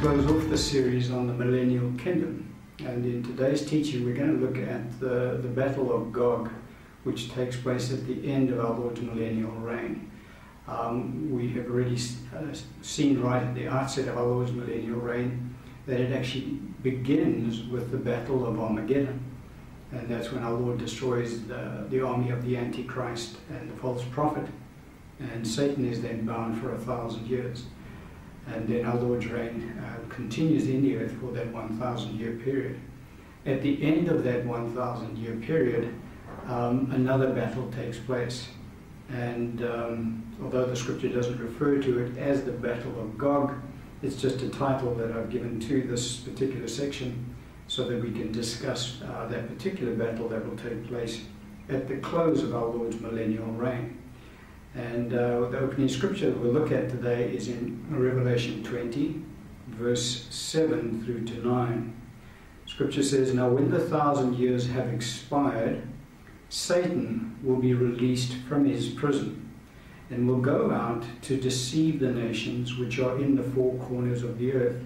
close off the series on the millennial kingdom. And in today's teaching, we're going to look at the, the Battle of Gog, which takes place at the end of our Lord's millennial reign. Um, we have already uh, seen right at the outset of our Lord's millennial reign that it actually begins with the Battle of Armageddon. And that's when our Lord destroys the, the army of the Antichrist and the false prophet. And Satan is then bound for a thousand years. And then our Lord's reign uh, continues in the earth for that 1,000 year period. At the end of that 1,000 year period, um, another battle takes place. And um, although the scripture doesn't refer to it as the Battle of Gog, it's just a title that I've given to this particular section so that we can discuss uh, that particular battle that will take place at the close of our Lord's millennial reign. And uh, the opening scripture that we'll look at today is in Revelation 20, verse 7 through to 9. Scripture says, Now when the thousand years have expired, Satan will be released from his prison and will go out to deceive the nations which are in the four corners of the earth,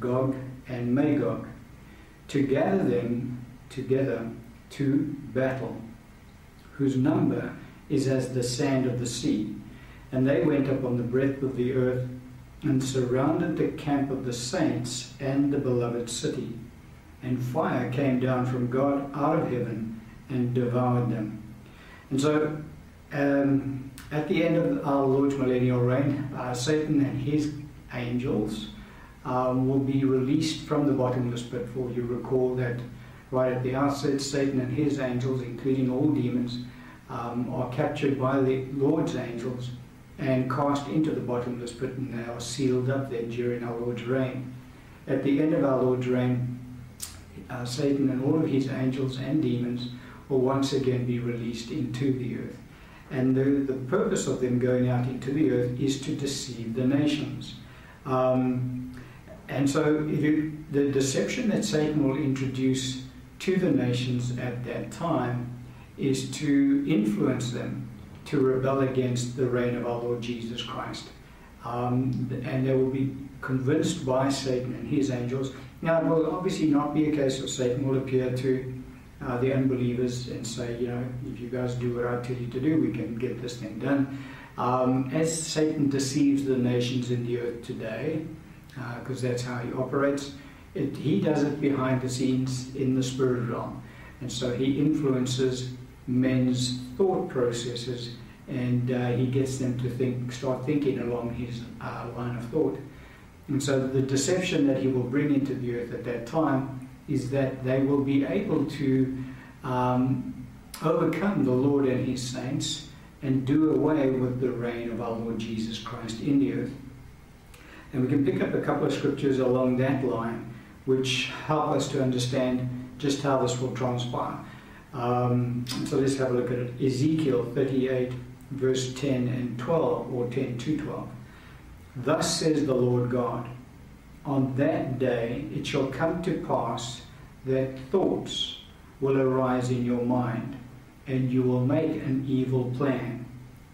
Gog and Magog, to gather them together to battle, whose number is as the sand of the sea. And they went up on the breadth of the earth and surrounded the camp of the saints and the beloved city. And fire came down from God out of heaven and devoured them. And so, um, at the end of our Lord's millennial reign, uh, Satan and his angels um, will be released from the bottomless pit. For you recall that right at the outset, Satan and his angels, including all demons, um, are captured by the Lord's angels and cast into the bottomless pit, and they are sealed up there during our Lord's reign. At the end of our Lord's reign, uh, Satan and all of his angels and demons will once again be released into the earth. And the, the purpose of them going out into the earth is to deceive the nations. Um, and so the deception that Satan will introduce to the nations at that time is to influence them to rebel against the reign of our Lord Jesus Christ. Um, and they will be convinced by Satan and his angels. Now, it will obviously not be a case of Satan will appear to uh, the unbelievers and say, you know, if you guys do what I tell you to do, we can get this thing done. Um, as Satan deceives the nations in the earth today, because uh, that's how he operates, it, he does it behind the scenes in the spirit realm. And so he influences men's thought processes and uh, he gets them to think, start thinking along his uh, line of thought. And so the deception that he will bring into the earth at that time is that they will be able to um, overcome the Lord and his saints and do away with the reign of our Lord Jesus Christ in the earth. And we can pick up a couple of scriptures along that line which help us to understand just how this will transpire. Um, so let's have a look at it. Ezekiel 38, verse 10 and 12, or 10 to 12. Thus says the Lord God, On that day it shall come to pass that thoughts will arise in your mind, and you will make an evil plan.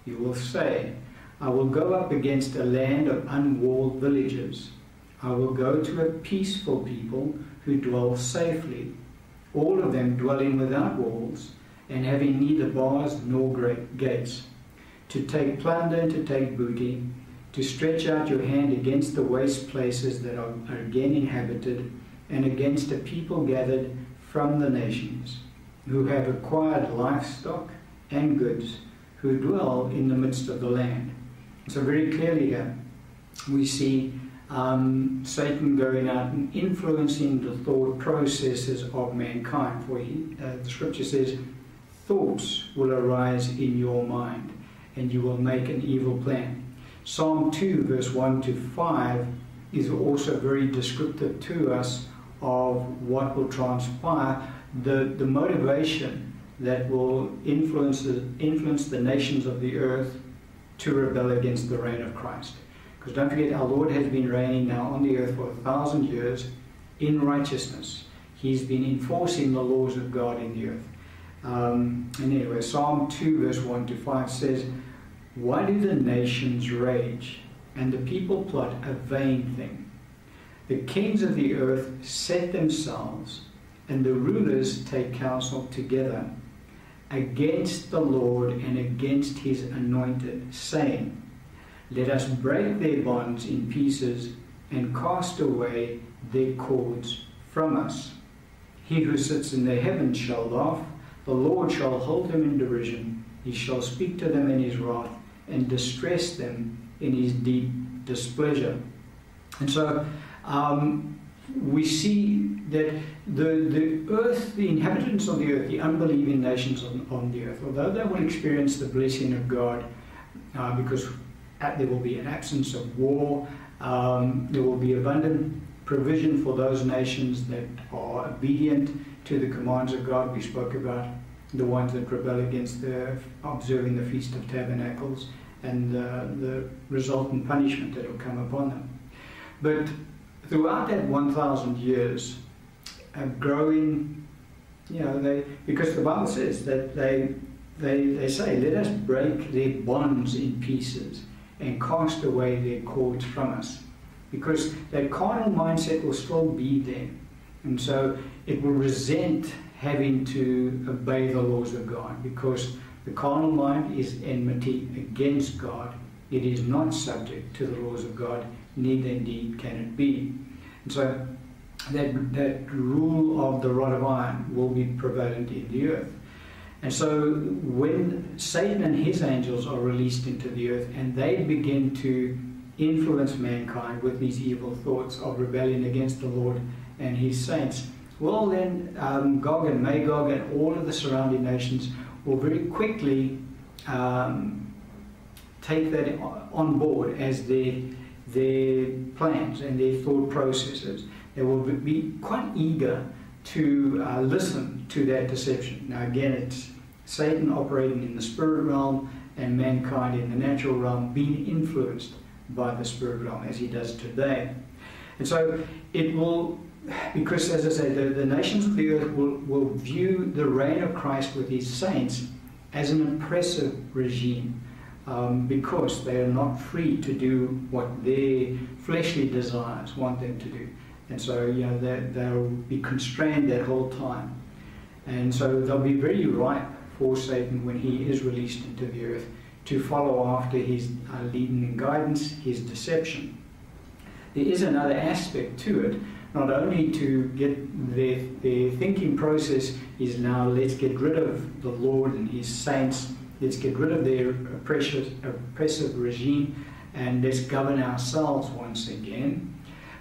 You will say, I will go up against a land of unwalled villages. I will go to a peaceful people who dwell safely all of them dwelling without walls, and having neither bars nor great gates, to take plunder and to take booty, to stretch out your hand against the waste places that are, are again inhabited, and against a people gathered from the nations, who have acquired livestock and goods, who dwell in the midst of the land. So very clearly here, we see um, Satan going out and influencing the thought processes of mankind. For he, uh, the scripture says, thoughts will arise in your mind, and you will make an evil plan. Psalm 2, verse 1 to 5, is also very descriptive to us of what will transpire, the, the motivation that will influence the, influence the nations of the earth to rebel against the reign of Christ. Because don't forget, our Lord has been reigning now on the earth for a thousand years in righteousness. He's been enforcing the laws of God in the earth. Um, and anyway, Psalm 2, verse 1 to 5 says, Why do the nations rage and the people plot a vain thing? The kings of the earth set themselves, and the rulers take counsel together against the Lord and against his anointed, saying, Let us break their bonds in pieces and cast away their cords from us. He who sits in the heavens shall laugh, the Lord shall hold them in derision, he shall speak to them in his wrath, and distress them in his deep displeasure. And so um, we see that the, the earth, the inhabitants of the earth, the unbelieving nations on, on the earth, although they will experience the blessing of God uh, because there will be an absence of war, um, there will be abundant provision for those nations that are obedient to the commands of God. We spoke about the ones that rebel against the observing the Feast of Tabernacles and uh, the resultant punishment that will come upon them. But throughout that 1,000 years, a growing, you know, they because the Bible says that they they they say, let us break their bonds in pieces and cast away their cords from us, because that carnal mindset will still be there, and so it will resent having to obey the laws of God because the carnal mind is enmity against God. It is not subject to the laws of God, neither indeed can it be. And so that, that rule of the rod of iron will be prevalent in the earth. And so when Satan and his angels are released into the earth and they begin to influence mankind with these evil thoughts of rebellion against the Lord and his saints, well then um, Gog and Magog and all of the surrounding nations will very quickly um, take that on board as their, their plans and their thought processes. They will be quite eager to uh, listen to that deception. Now, again, it's Satan operating in the spirit realm and mankind in the natural realm being influenced by the spirit realm as he does today. And so it will, because as I say, the, the nations of the earth will, will view the reign of Christ with his saints as an oppressive regime um, because they are not free to do what their fleshly desires want them to do. And so, you know, they'll be constrained that whole time. And so they'll be very ripe for Satan when he is released into the earth to follow after his uh, leading and guidance, his deception. There is another aspect to it, not only to get their, their thinking process is now let's get rid of the Lord and his saints, let's get rid of their oppressive, oppressive regime, and let's govern ourselves once again.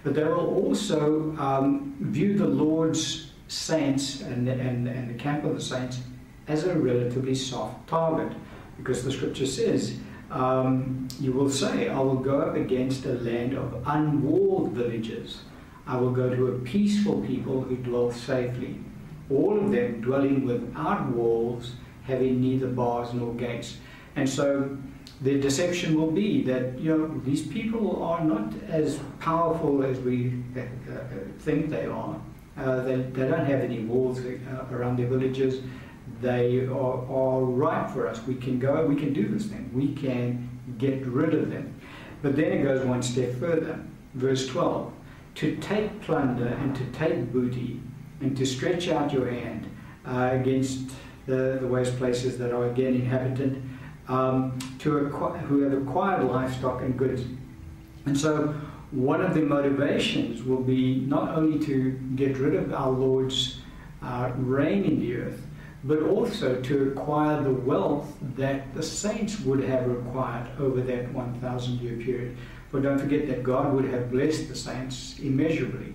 But they will also um, view the Lord's saints and, and, and the camp of the saints as a relatively soft target because the scripture says, um, You will say, I will go up against a land of unwalled villages. I will go to a peaceful people who dwell safely, all of them dwelling without walls, having neither bars nor gates. And so the deception will be that you know these people are not as powerful as we uh, uh, think they are. Uh, they, they don't have any walls uh, around their villages. They are, are right for us. We can go, we can do this thing. We can get rid of them. But then it goes one step further. Verse 12 to take plunder and to take booty and to stretch out your hand uh, against the, the waste places that are again inhabited um, to acquire, who have acquired livestock and goods. And so, one of the motivations will be not only to get rid of our Lord's uh, reign in the earth, but also to acquire the wealth that the saints would have acquired over that 1,000 year period. For don't forget that God would have blessed the saints immeasurably.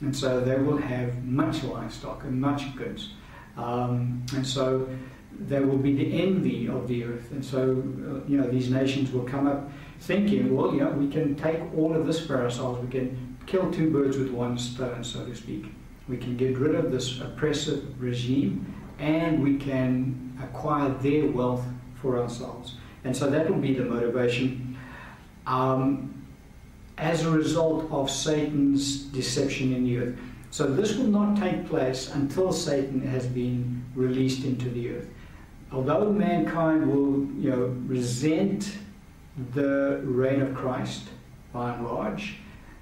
And so they will have much livestock and much goods. Um, and so there will be the envy of the earth. And so, uh, you know, these nations will come up thinking, well, you know, we can take all of this for ourselves. We can kill two birds with one stone, so to speak. We can get rid of this oppressive regime and we can acquire their wealth for ourselves. And so that will be the motivation. Um, as a result of Satan's deception in the earth. So this will not take place until Satan has been released into the earth although mankind will, you know, resent the reign of Christ by and large,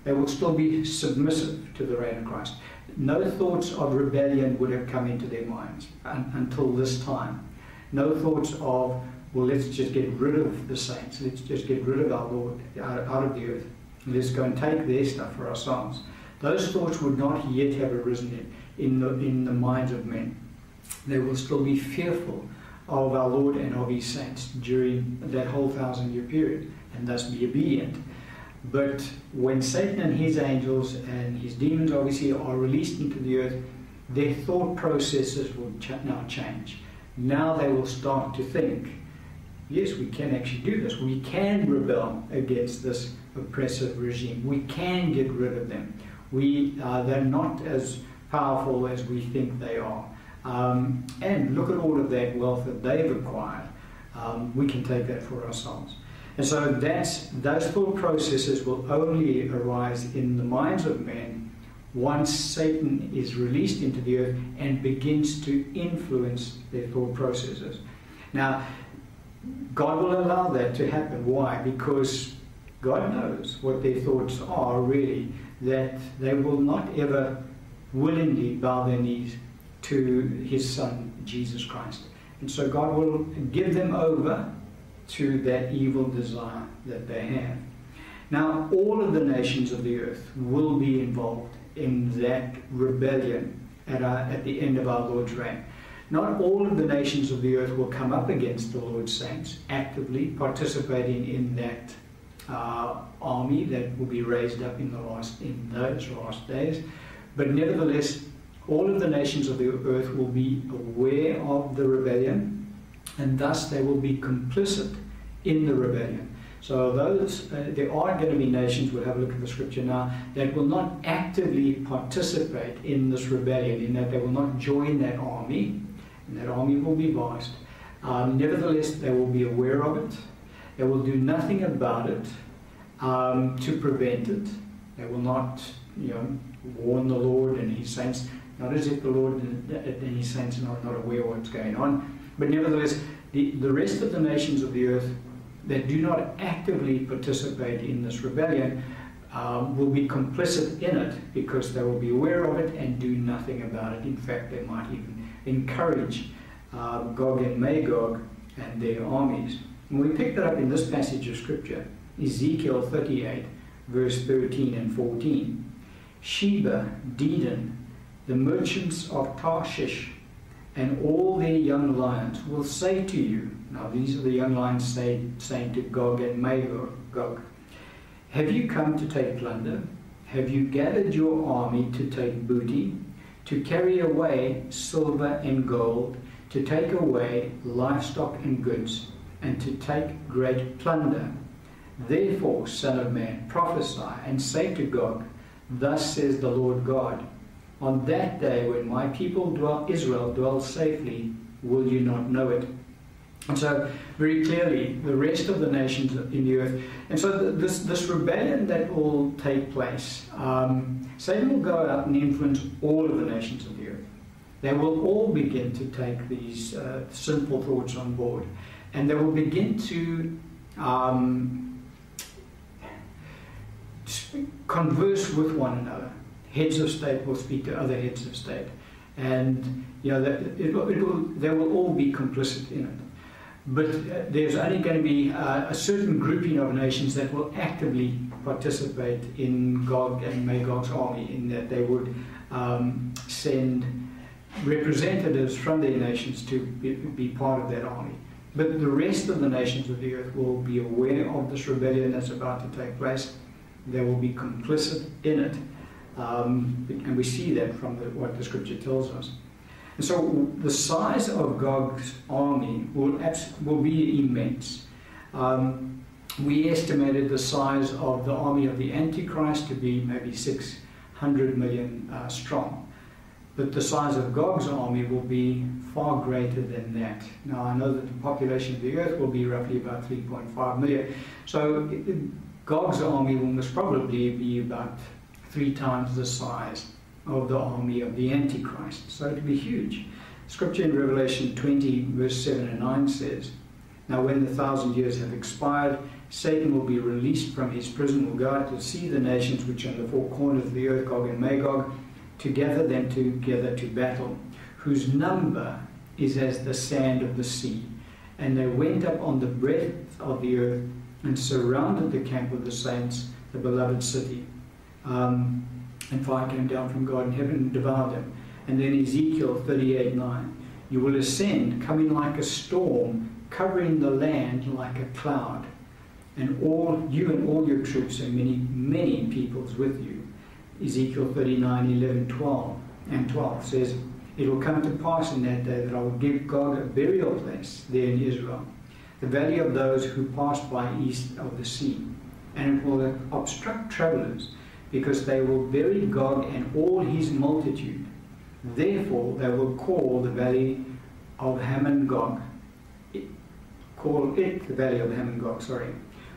They will still be submissive to the reign of Christ. No thoughts of rebellion would have come into their minds un- until this time. No thoughts of, well, let's just get rid of the saints. Let's just get rid of our Lord out, of the earth. Let's go and take their stuff for ourselves. Those thoughts would not yet have arisen in the, in the minds of men. They will still be fearful of our Lord and of His saints during that whole thousand year period and thus be obedient. But when Satan and his angels and his demons obviously are released into the earth, their thought processes will ch- now change. Now they will start to think, yes, we can actually do this. We can rebel against this oppressive regime. We can get rid of them. We, uh, they're not as powerful as we think they are. Um, and look at all of that wealth that they've acquired. Um, we can take that for ourselves. And so that's, those thought processes will only arise in the minds of men once Satan is released into the earth and begins to influence their thought processes. Now, God will allow that to happen. Why? Because God knows what their thoughts are really, that they will not ever willingly bow their knees to his son, Jesus Christ. And so God will give them over to that evil desire that they have. Now, all of the nations of the earth will be involved in that rebellion at, our, at the end of our Lord's reign. Not all of the nations of the earth will come up against the Lord's saints, actively participating in that uh, army that will be raised up in the last in those last days. But nevertheless, all of the nations of the earth will be aware of the rebellion, and thus they will be complicit in the rebellion. So those uh, there are going to be nations. We'll have a look at the scripture now that will not actively participate in this rebellion, in that they will not join that army, and that army will be vast. Um, nevertheless, they will be aware of it. They will do nothing about it um, to prevent it. They will not, you know, warn the Lord and His saints. Not as if the Lord and, His saints are not, not aware of what's going on, but nevertheless, the, the rest of the nations of the earth that do not actively participate in this rebellion um, will be complicit in it because they will be aware of it and do nothing about it. In fact, they might even encourage uh, Gog and Magog and their armies. And we pick that up in this passage of Scripture, Ezekiel 38, verse 13 and 14. Sheba, Dedan, the merchants of Tarshish, and all their young lions will say to you, now these are the young lions say, saying to Gog and Magog, Have you come to take plunder? Have you gathered your army to take booty, to carry away silver and gold, to take away livestock and goods, and to take great plunder? Therefore, Son of Man, prophesy and say to Gog, Thus says the Lord God, On that day when my people dwell, Israel dwells safely, will you not know it? And so, very clearly, the rest of the nations in the earth. And so, this, this rebellion that will take place, um, Satan will go out and influence all of the nations of the earth. They will all begin to take these uh, sinful thoughts on board. And they will begin to um, converse with one another. Heads of state will speak to other heads of state. And, you know, it will, it will, they will all be complicit in it. But uh, there's only going to be uh, a certain grouping of nations that will actively participate in Gog and Magog's army, in that they would um, send representatives from their nations to be, be, part of that army. But the rest of the nations of the earth will be aware of this rebellion that's about to take place. They will be complicit in it. Um, and we see that from the, what the scripture tells us. And so the size of Gog's army will, will be immense. Um, we estimated the size of the army of the Antichrist to be maybe 600 million uh, strong. But the size of Gog's army will be far greater than that. Now, I know that the population of the earth will be roughly about 3.5 million. So, Gog's army will most probably be about three times the size of the army of the Antichrist. So it'll be huge. Scripture in Revelation 20, verse 7 and 9 says, Now, when the thousand years have expired, Satan will be released from his prison, will go out to see the nations which are in the four corners of the earth, Gog and Magog, to gather them together to battle, whose number is as the sand of the sea. And they went up on the breadth of the earth and surrounded the camp of the saints, the beloved city. Um, and fire came down from Gog in heaven and devoured them. And then Ezekiel 38 9. You will ascend, coming like a storm, covering the land like a cloud. And all you and all your troops and many, many peoples with you. Ezekiel 39 11 12 and 12 says, It will come to pass in that day that I will give God a burial place there in Israel, the valley of those who pass by east of the sea. And it will obstruct travelers, because they will bury Gog and all his multitude. Therefore, they will call the valley of Hamon Gog. call it the valley of Hamon Gog, sorry.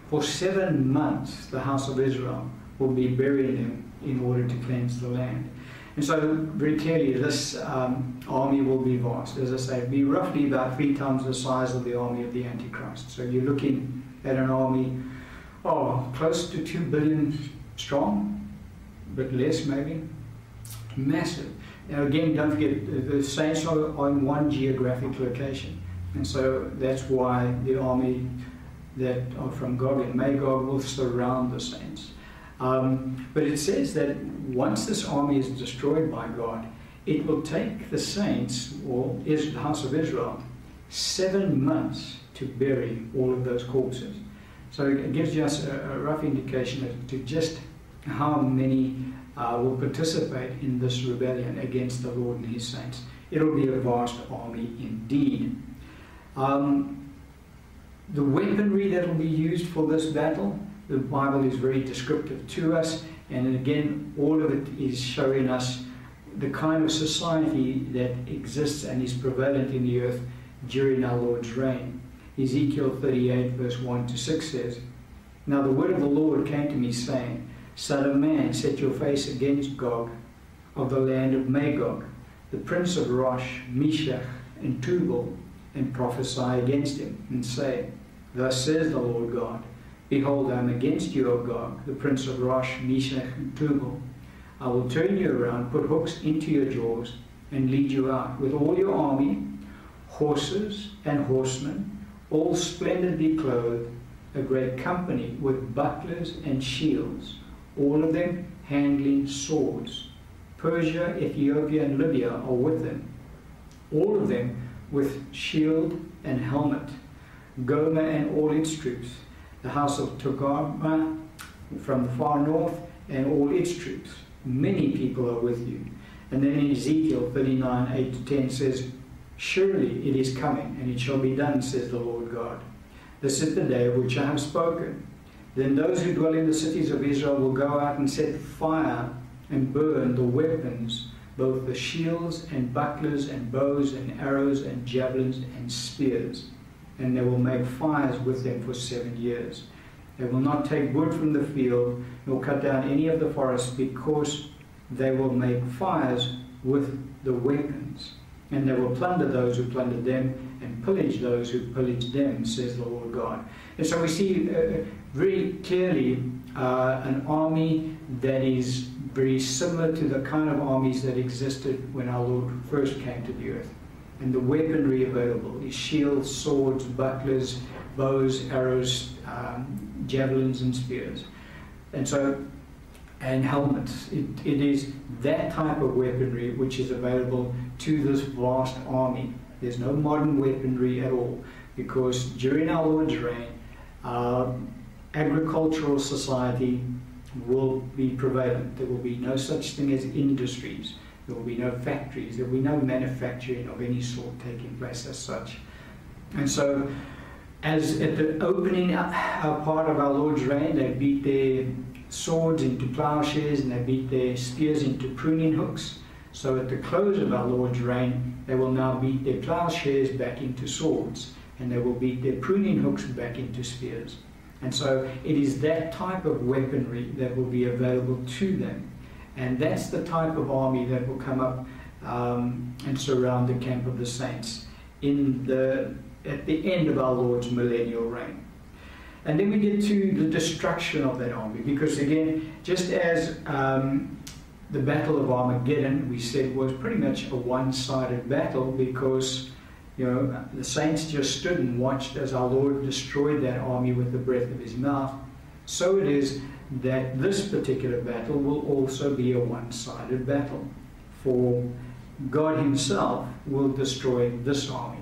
For seven months, the house of Israel will be burying them in order to cleanse the land. And so, very clearly, this um, army will be vast. As I say, be roughly about three times the size of the army of the Antichrist. So, you're looking at an army, oh, close to two billion strong, but less maybe. Massive. Now, again, don't forget, the saints are on one geographic location. And so that's why the army that are from Gog and Magog will surround the saints. Um, but it says that once this army is destroyed by God, it will take the saints, or is the house of Israel, seven months to bury all of those corpses. So it gives us a, a rough indication as to just how many uh, will participate in this rebellion against the Lord and his saints. It'll be a vast army indeed. Um, the weaponry that will be used for this battle, the Bible is very descriptive to us, and again, all of it is showing us the kind of society that exists and is prevalent in the earth during our Lord's reign. Ezekiel 38, verse 1 to 6 says, Now the word of the Lord came to me, saying, Son of man, set your face against Gog of the land of Magog, the prince of Rosh, Meshech, and Tubal, and prophesy against him, and say, Thus says the Lord God, Behold, I am against you, O Gog, the prince of Rosh, Meshech, and Tubal. I will turn you around, put hooks into your jaws, and lead you out with all your army, horses and horsemen, all splendidly clothed, a great company with bucklers and shields, all of them handling swords. Persia, Ethiopia, and Libya are with them, all of them with shield and helmet. Gomer and all its troops, the house of Togarmah from the far north, and all its troops. Many people are with you. And then in Ezekiel 39 8 to 10 says, Surely it is coming, and it shall be done, says the Lord God. This is the day of which I have spoken. Then those who dwell in the cities of Israel will go out and set fire and burn the weapons, both the shields and bucklers and bows and arrows and javelins and spears. And they will make fires with them for seven years. They will not take wood from the field, nor cut down any of the forest, because they will make fires with the weapons. And they will plunder those who plunder them, and pillage those who pillaged them, says the Lord God. And so we see uh, very clearly uh, an army that is very similar to the kind of armies that existed when our Lord first came to the earth. And the weaponry available is shields, swords, bucklers, bows, arrows, um, javelins, and spears. And so, and helmets. It, it is that type of weaponry which is available to this vast army. There's no modern weaponry at all because during our Lord's reign, uh, agricultural society will be prevalent. There will be no such thing as industries. There will be no factories. There will be no manufacturing of any sort taking place as such. And so, as at the opening uh, part of our Lord's reign, they beat their swords into plowshares and they beat their spears into pruning hooks. So at the close of our Lord's reign, they will now beat their plowshares back into swords and they will beat their pruning hooks back into spears. And so it is that type of weaponry that will be available to them. And that's the type of army that will come up um, and surround the camp of the saints. In the at the end of our Lord's millennial reign. And then we get to the destruction of that army, because again, just as um, the Battle of Armageddon, we said, was pretty much a one sided battle because you know, the saints just stood and watched as our Lord destroyed that army with the breath of his mouth. So it is that this particular battle will also be a one sided battle. For God Himself will destroy this army.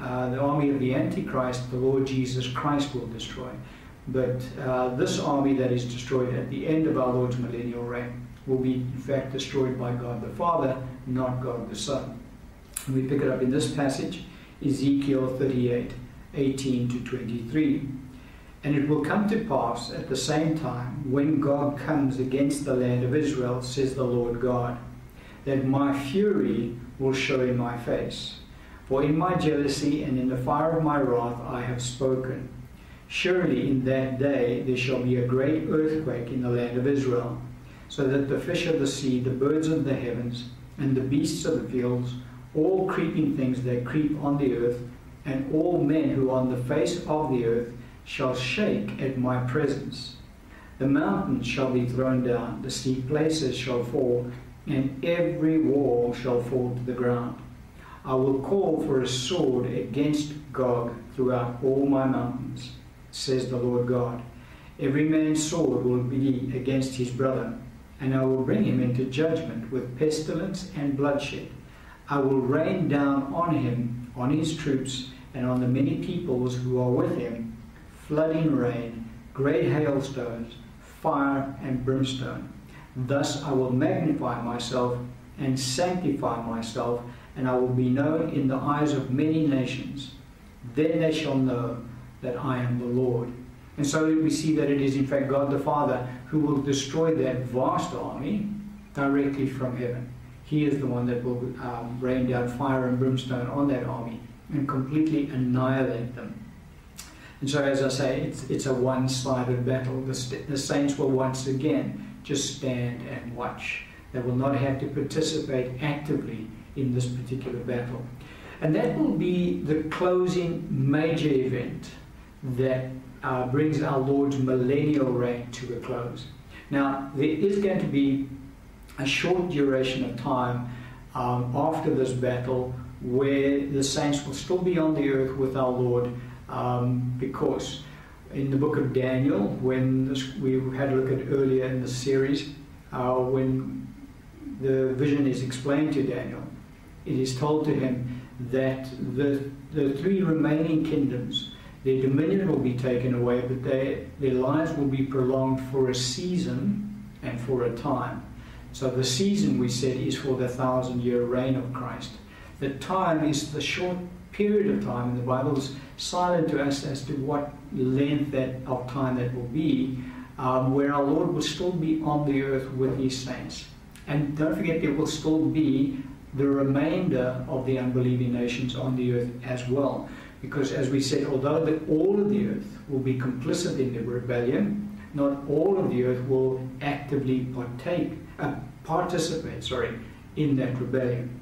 Uh, the army of the Antichrist, the Lord Jesus Christ will destroy. But uh, this army that is destroyed at the end of our Lord's millennial reign will be, in fact, destroyed by God the Father, not God the Son. And we pick it up in this passage, Ezekiel 38 18 to 23. And it will come to pass at the same time, when Gog comes against the land of Israel, says the Lord God, that my fury will show in my face. For in my jealousy and in the fire of my wrath I have spoken. Surely in that day there shall be a great earthquake in the land of Israel, so that the fish of the sea, the birds of the heavens, and the beasts of the fields, all creeping things that creep on the earth, and all men who are on the face of the earth, shall shake at my presence. The mountains shall be thrown down, the steep places shall fall, and every wall shall fall to the ground. I will call for a sword against Gog throughout all my mountains, says the Lord God. Every man's sword will be against his brother, and I will bring him into judgment with pestilence and bloodshed. I will rain down on him, on his troops, and on the many peoples who are with him, flooding rain, great hailstones, fire, and brimstone. Thus I will magnify myself and sanctify myself, and I will be known in the eyes of many nations. Then they shall know that I am the Lord. And so we see that it is, in fact, God the Father who will destroy that vast army directly from heaven. He is the one that will um, rain down fire and brimstone on that army and completely annihilate them. And so, as I say, it's, it's a one sided battle. The, the saints will once again just stand and watch. They will not have to participate actively in this particular battle. And that will be the closing major event that uh, brings our Lord's millennial reign to a close. Now, there is going to be a short duration of time um, after this battle where the saints will still be on the earth with our Lord um, because in the book of Daniel, when this, we had a look at earlier in the series, uh, when the vision is explained to Daniel, it is told to him that the, the three remaining kingdoms, their dominion will be taken away, but they, their lives will be prolonged for a season and for a time. So the season, we said, is for the thousand year reign of Christ. The time is the short period of time, and the Bible is silent to us as to what length that of time that will be, um, where our Lord will still be on the earth with His saints. And don't forget, there will still be the remainder of the unbelieving nations on the earth as well. Because, as we said, although the, all of the earth will be complicit in the rebellion, not all of the earth will actively partake, uh, participate, sorry, in that rebellion.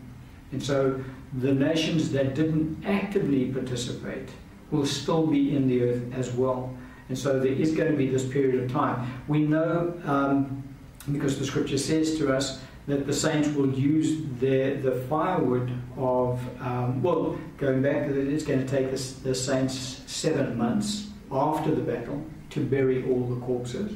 And so the nations that didn't actively participate will still be in the earth as well. And so there is going to be this period of time. We know, um, because the scripture says to us, that the saints will use their, the firewood of, um, well, going back, that it's going to take the, the saints seven months after the battle to bury all the corpses.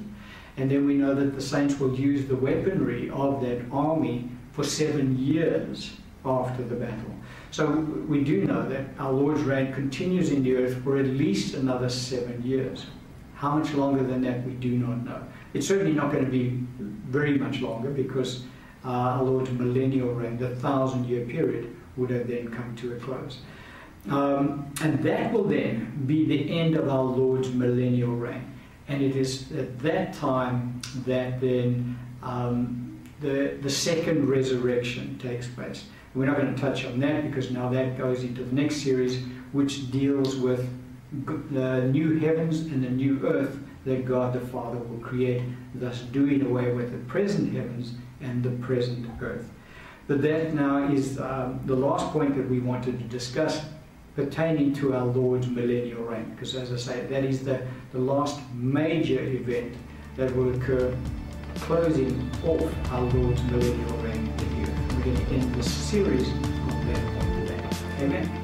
And then we know that the saints will use the weaponry of that army for seven years after the battle. So we do know that our Lord's reign continues in the earth for at least another seven years. How much longer than that, we do not know. It's certainly not going to be very much longer because uh, our Lord's millennial reign, the thousand year period, would have then come to a close. Um, and that will then be the end of our Lord's millennial reign. And it is at that time that then um, the, the second resurrection takes place. We're not going to touch on that because now that goes into the next series, which deals with the new heavens and the new earth that God the Father will create, thus doing away with the present heavens and the present earth. But that now is um, the last point that we wanted to discuss pertaining to our Lord's millennial reign. Because as I say, that is the, the last major event that will occur closing off our Lord's millennial reign earth. We're going to end this series on that today. Amen.